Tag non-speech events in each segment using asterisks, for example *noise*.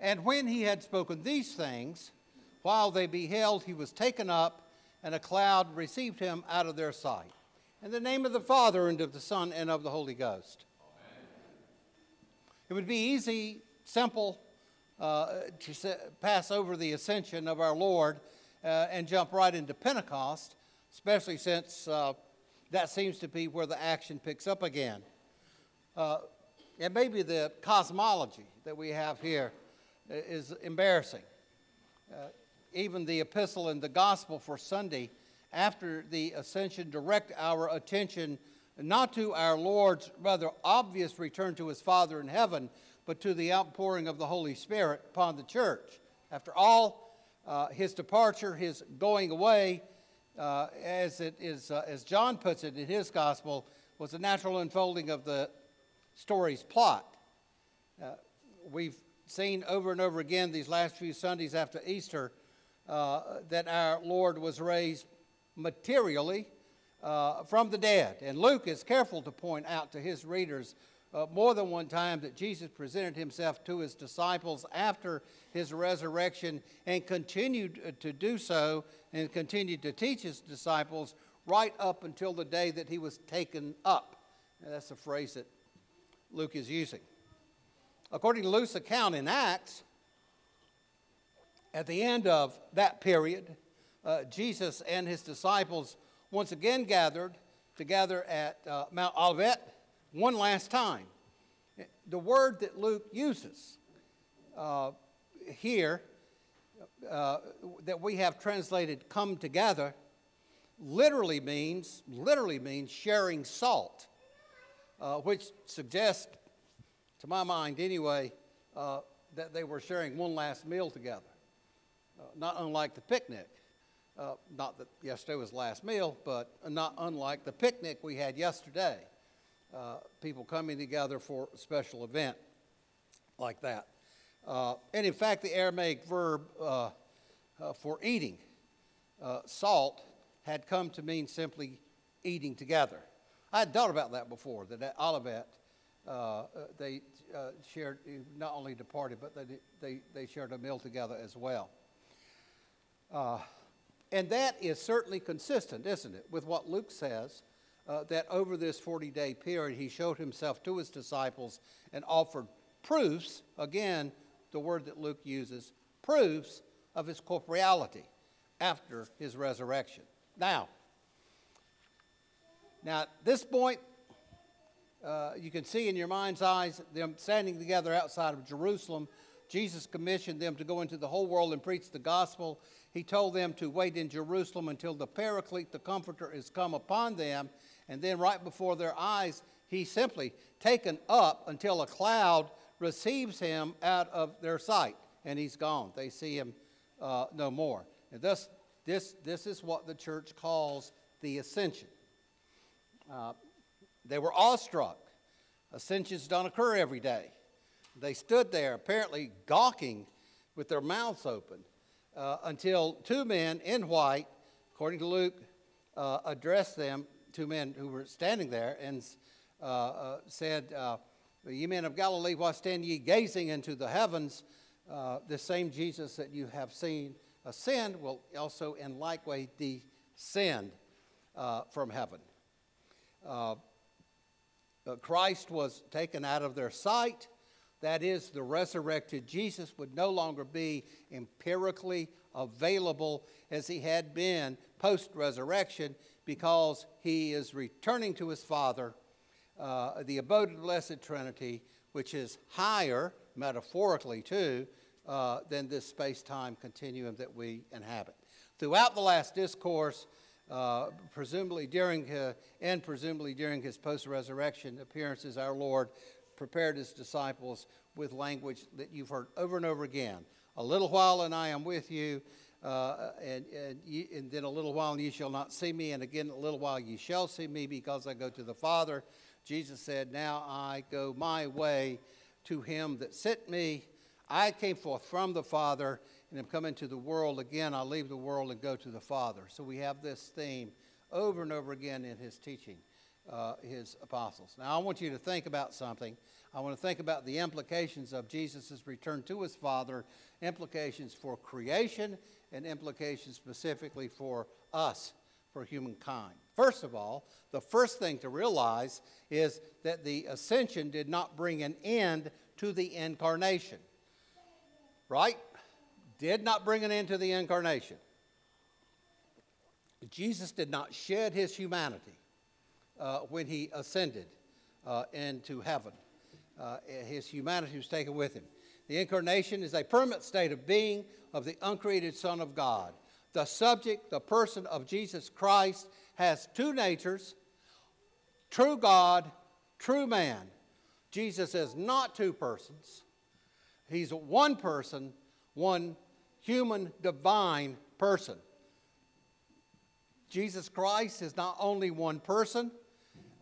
And when he had spoken these things, while they beheld, he was taken up, and a cloud received him out of their sight. In the name of the Father, and of the Son, and of the Holy Ghost. Amen. It would be easy, simple, uh, to pass over the ascension of our Lord uh, and jump right into Pentecost, especially since uh, that seems to be where the action picks up again. Uh, and maybe the cosmology that we have here is embarrassing. Uh, even the epistle and the gospel for Sunday after the ascension direct our attention not to our Lord's rather obvious return to his Father in heaven, but to the outpouring of the Holy Spirit upon the church. After all, uh, his departure, his going away, uh, as, it is, uh, as John puts it in his gospel, was a natural unfolding of the story's plot. Uh, we've seen over and over again these last few Sundays after Easter uh, that our Lord was raised materially uh, from the dead. And Luke is careful to point out to his readers uh, more than one time that Jesus presented himself to his disciples after his resurrection and continued uh, to do so and continued to teach his disciples right up until the day that he was taken up. Now, that's a phrase that Luke is using. According to Luke's account in Acts, at the end of that period, uh, Jesus and his disciples once again gathered together at uh, Mount Olivet one last time. The word that Luke uses uh, here, uh, that we have translated come together, literally means, literally means sharing salt, uh, which suggests, to my mind anyway, uh, that they were sharing one last meal together. Uh, not unlike the picnic. Uh, not that yesterday was last meal, but not unlike the picnic we had yesterday. Uh, people coming together for a special event like that. Uh, and in fact, the Aramaic verb uh, for eating, salt, had come to mean simply eating together. I had thought about that before, that at Olivet, they shared, not only departed, but they, they, they shared a meal together as well. Uh, and that is certainly consistent, isn't it, with what Luke says uh, that over this 40 day period he showed himself to his disciples and offered proofs, again, the word that Luke uses, proofs of his corporeality after his resurrection. Now, now at this point, uh, you can see in your mind's eyes them standing together outside of Jerusalem. Jesus commissioned them to go into the whole world and preach the gospel he told them to wait in Jerusalem until the Paraclete, the Comforter, is come upon them. And then, right before their eyes, he simply taken up until a cloud receives him out of their sight, and he's gone. They see him uh, no more. And thus, this, this is what the church calls the ascension. Uh, they were awestruck. Ascensions don't occur every day. They stood there, apparently gawking with their mouths open uh, until two men in white, according to Luke, uh, addressed them, two men who were standing there, and uh, uh said, uh, Ye men of Galilee, why stand ye gazing into the heavens? Uh, the same Jesus that you have seen ascend will also in like way descend from heaven. Christ was taken out of their sight that is, the resurrected Jesus would no longer be empirically available as he had been post resurrection because he is returning to his Father, uh, the abode of the Blessed Trinity, which is higher, metaphorically too, uh, than this space time continuum that we inhabit. Throughout the last discourse, uh, presumably during uh, and presumably during his post-resurrection appearances, our Lord prepared his disciples with language that you've heard over and over again. A little while and I am with you, uh, and, and, you, and, then a little while and you shall not see me, and again a little while you shall see me because I go to the Father. Jesus said, Now I go my way to him that sent me. I came forth from the Father and am coming to the world. Again, I leave the world and go to the Father. So we have this theme over and over again in his teaching. uh, his apostles. Now, I want you to think about something. I want to think about the implications of Jesus' return to his Father, implications for creation, and implications specifically for us, for humankind. First of all, the first thing to realize is that the ascension did not bring an end to the incarnation. Right? Did not bring an end to the incarnation. Jesus did not shed his humanity uh, when he ascended uh, into heaven. Uh, his humanity was taken with him. The incarnation is a permanent state of being of the uncreated Son of God. The subject, the person of Jesus Christ, has two natures true God, true man. Jesus is not two persons, he's one person, one human, divine person. Jesus Christ is not only one person,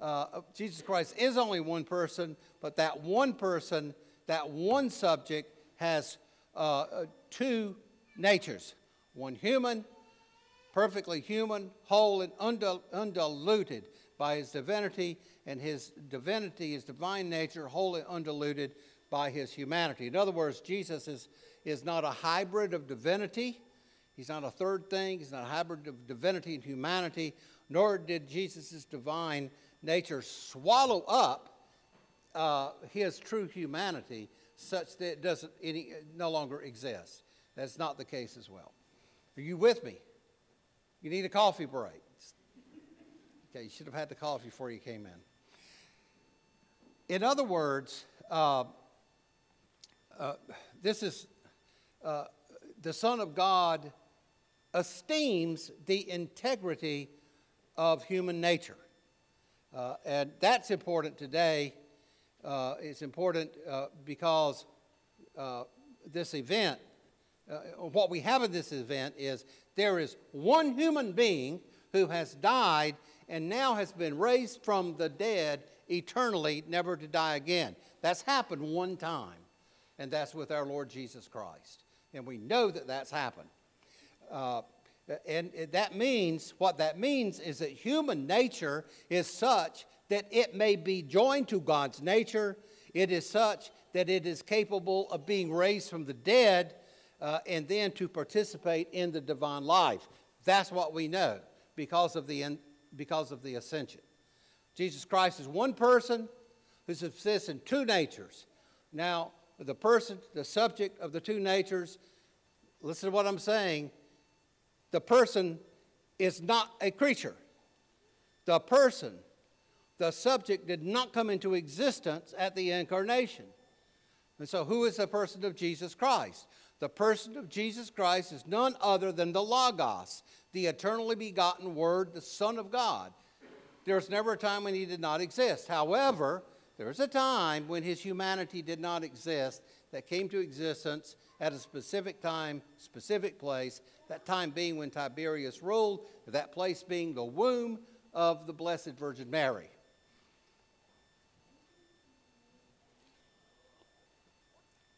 uh, Jesus Christ is only one person, but that one person, that one subject, has uh, uh, two natures one human, perfectly human, whole and undiluted by his divinity, and his divinity, his divine nature, wholly undiluted by his humanity. In other words, Jesus is, is not a hybrid of divinity. He's not a third thing. He's not a hybrid of divinity and humanity, nor did Jesus' divine nature swallow up uh, his true humanity such that it doesn't any, no longer exist. That's not the case as well. Are you with me? You need a coffee break. Okay, you should have had the coffee before you came in. In other words, uh, uh, this is uh, the Son of God esteems the integrity of human nature. Uh, and that's important today. Uh, it's important uh, because this event, what we have in this event is there is one human being who has died and now has been raised from the dead eternally, never to die again. That's happened one time, and that's with our Lord Jesus Christ. And we know that that's happened. Uh, and that means, what that means is that human nature is such that it may be joined to God's nature. It is such that it is capable of being raised from the dead uh, and then to participate in the divine life. That's what we know because of the, because of the ascension. Jesus Christ is one person who subsists in two natures. Now, the person, the subject of the two natures, listen to what I'm saying, the person is not a creature. The person, the subject, did not come into existence at the incarnation. And so, who is the person of Jesus Christ? The person of Jesus Christ is none other than the Logos, the eternally begotten Word, the Son of God. There's never a time when he did not exist. However, there was a time when his humanity did not exist that came to existence at a specific time, specific place, that time being when Tiberius ruled, that place being the womb of the Blessed Virgin Mary.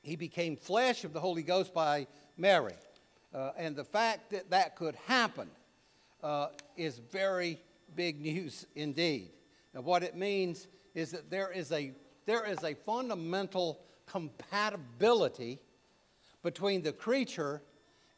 He became flesh of the Holy Ghost by Mary. Uh, and the fact that that could happen uh, is very big news indeed. Now, what it means is that there is a, there is a fundamental compatibility between the creature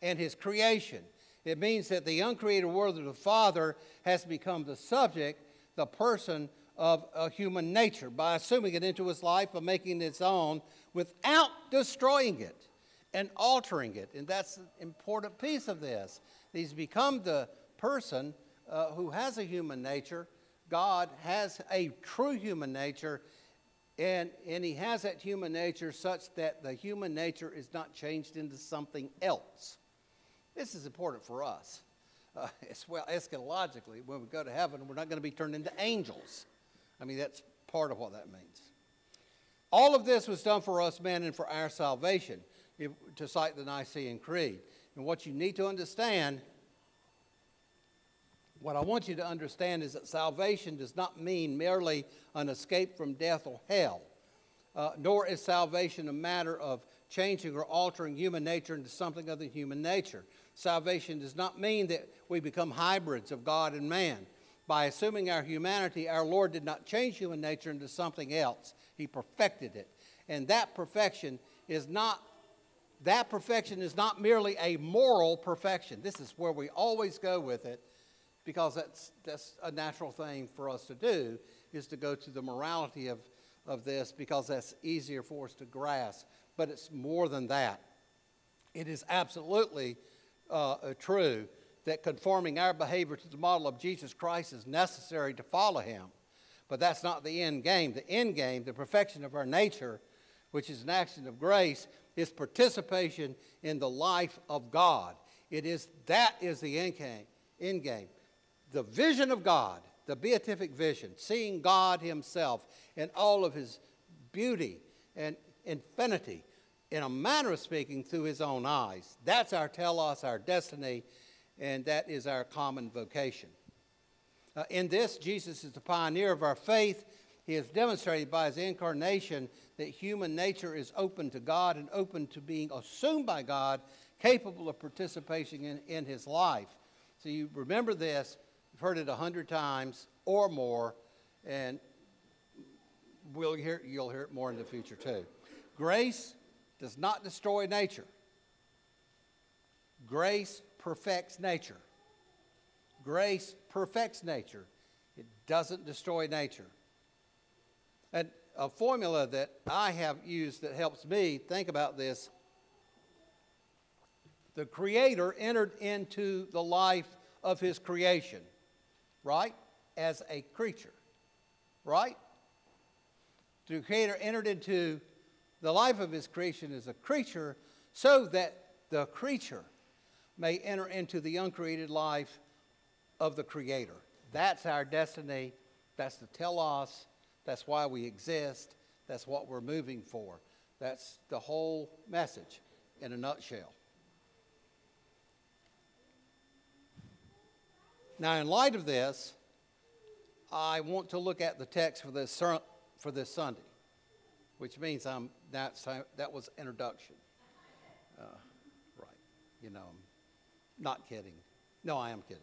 and his creation. It means that the uncreated world of the Father has become the subject, the person of a human nature by assuming it into his life, by making it its own, without destroying it and altering it. And that's an important piece of this. He's become the person uh, who has a human nature. God has a true human nature, and, and he has that human nature such that the human nature is not changed into something else. This is important for us. Uh, *laughs* as well, eschatologically, when we go to heaven, we're not going to be turned into angels. I mean, that's part of what that means. All of this was done for us men and for our salvation, if, to cite the Nicene Creed. And what you need to understand, what I want you to understand is that salvation does not mean merely an escape from death or hell, uh, nor is salvation a matter of changing or altering human nature into something other than human nature. Salvation does not mean that we become hybrids of God and man, by assuming our humanity, our Lord did not change human nature into something else. He perfected it. And that perfection is not that perfection is not merely a moral perfection. This is where we always go with it because that's, that's a natural thing for us to do is to go to the morality of, of this because that's easier for us to grasp. But it's more than that. It is absolutely uh, true that conforming our behavior to the model of Jesus Christ is necessary to follow him. But that's not the end game. The end game, the perfection of our nature, which is an action of grace, is participation in the life of God. It is that is the end game. End game. The vision of God, the beatific vision, seeing God Himself in all of His beauty and infinity, in a manner of speaking, through His own eyes. That's our telos, our destiny, and that is our common vocation. Uh, in this, Jesus is the pioneer of our faith. He has demonstrated by his incarnation that human nature is open to God and open to being assumed by God, capable of participation in, in his life. So you remember this, heard it a hundred times or more, and we'll hear, you'll hear it more in the future too. Grace does not destroy nature. Grace perfects nature. Grace perfects nature. It doesn't destroy nature. And a formula that I have used that helps me think about this the Creator entered into the life of His creation, right? As a creature, right? The Creator entered into the life of His creation as a creature so that the creature may enter into the uncreated life of the Creator. That's our destiny. That's the telos. That's why we exist. That's what we're moving for. That's the whole message in a nutshell. Now, in light of this, I want to look at the text for this, for this Sunday, which means I'm, that's, that was introduction. Uh, right. You know, I'm not kidding. No, I am kidding.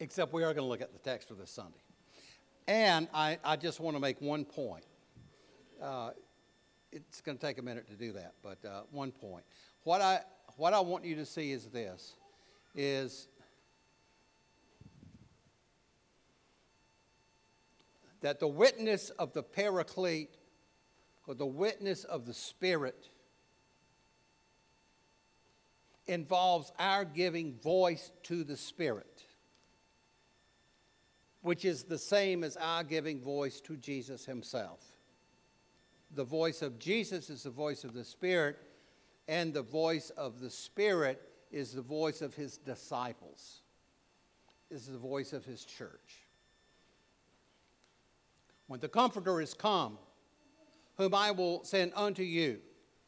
Except we are going to look at the text for this Sunday. And I, I just want to make one point. Uh, it's going to take a minute to do that, but uh, one point. What I, what I want you to see is this, is that the witness of the paraclete, or the witness of the Spirit, involves our giving voice to the Spirit which is the same as our giving voice to Jesus himself. The voice of Jesus is the voice of the Spirit, and the voice of the Spirit is the voice of his disciples, is the voice of his church. When the Comforter is come, whom I will send unto you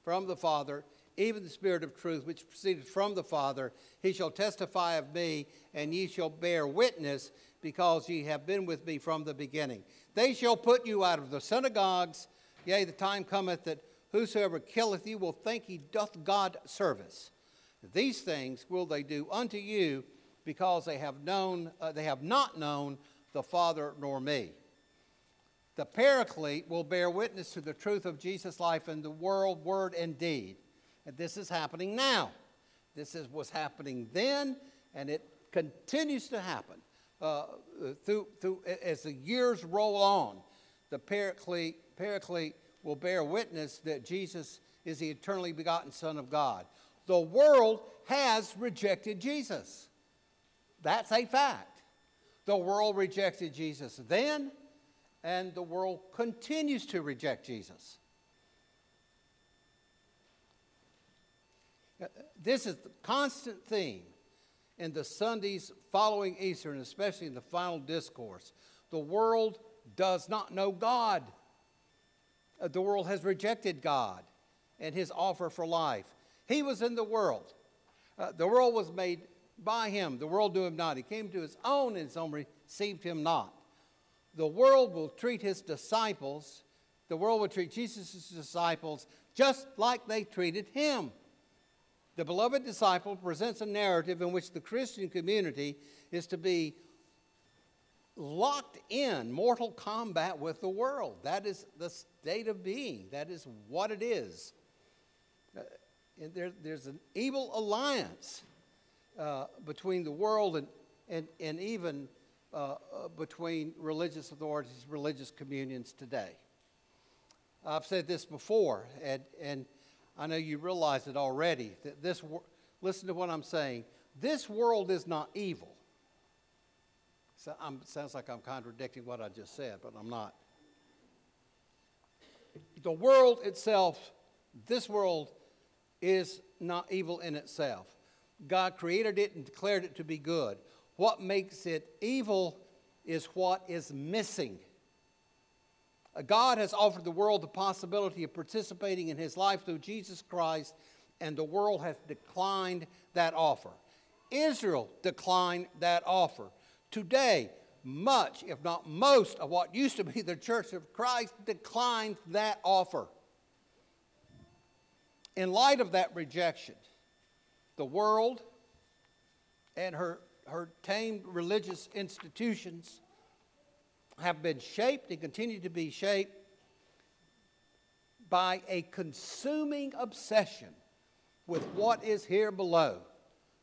from the Father, even the Spirit of truth, which proceeded from the Father, he shall testify of me, and ye shall bear witness because ye have been with me from the beginning. They shall put you out of the synagogues. Yea, the time cometh that whosoever killeth you will think he doth God service. These things will they do unto you because they have known uh, they have not known the Father nor me. The Paraclete will bear witness to the truth of Jesus' life in the world, word, and deed. And this is happening now. This is, what's happening then, and it continues to happen uh, through, through, as the years roll on, the paraclete, paraclete will bear witness that Jesus is the eternally begotten Son of God. The world has rejected Jesus. That's a fact. The world rejected Jesus then, and the world continues to reject Jesus. Uh, this is the constant theme in the Sundays following Easter, and especially in the final discourse. The world does not know God. Uh, the world has rejected God and his offer for life. He was in the world. Uh, the world was made by him. The world knew him not. He came to his own, and his own received him not. The world will treat his disciples, the world will treat Jesus' disciples just like they treated him. The beloved disciple presents a narrative in which the Christian community is to be locked in mortal combat with the world. That is the state of being, that is what it is. And there, there's an evil alliance uh, between the world and, and, and even uh, uh between religious authorities, religious communions today. I've said this before, and, and I know you realize it already. That this, listen to what I'm saying. This world is not evil. So I'm, sounds like I'm contradicting what I just said, but I'm not. The world itself, this world, is not evil in itself. God created it and declared it to be good. What makes it evil is what is missing. Uh, God has offered the world the possibility of participating in his life through Jesus Christ, and the world has declined that offer. Israel declined that offer. Today, much, if not most, of what used to be the Church of Christ declined that offer. In light of that rejection, the world and her, her tamed religious institutions have been shaped and continue to be shaped by a consuming obsession with what is here below,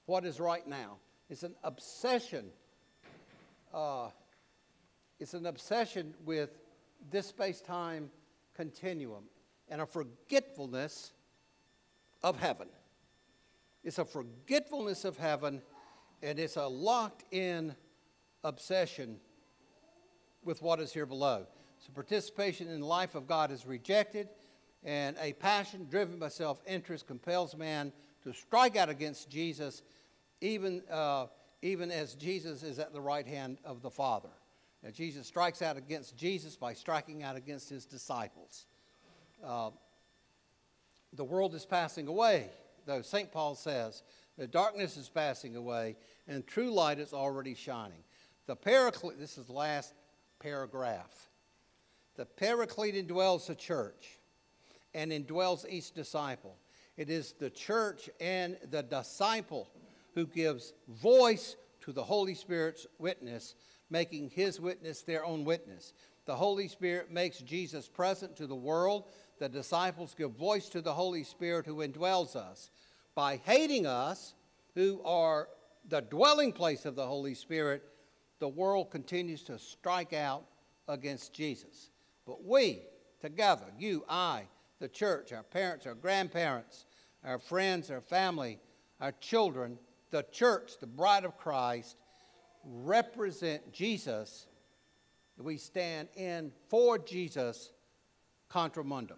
what is right now. It's an obsession. Uh, it's an obsession with this space time continuum and a forgetfulness of heaven. It's a forgetfulness of heaven, and it's a locked in obsession with what is here below. So participation in the life of God is rejected, and a passion driven by self interest compels man to strike out against Jesus, even, uh, even as Jesus is at the right hand of the Father. Now, Jesus strikes out against Jesus by striking out against his disciples. Uh, the world is passing away, though St. Paul says the darkness is passing away and true light is already shining. The paraclete, this is last paragraph. The Paraclete indwells the church and indwells each disciple. It is the church and the disciple who gives voice to the Holy Spirit's witness, making his witness their own witness. The Holy Spirit makes Jesus present to the world. The disciples give voice to the Holy Spirit who indwells us. By hating us, who are the dwelling place of the Holy Spirit, the world continues to strike out against Jesus. But we, together, you, I, the church, our parents, our grandparents, our friends, our family, our children, the church, the bride of Christ, represent Jesus. We stand in for Jesus contra mundum.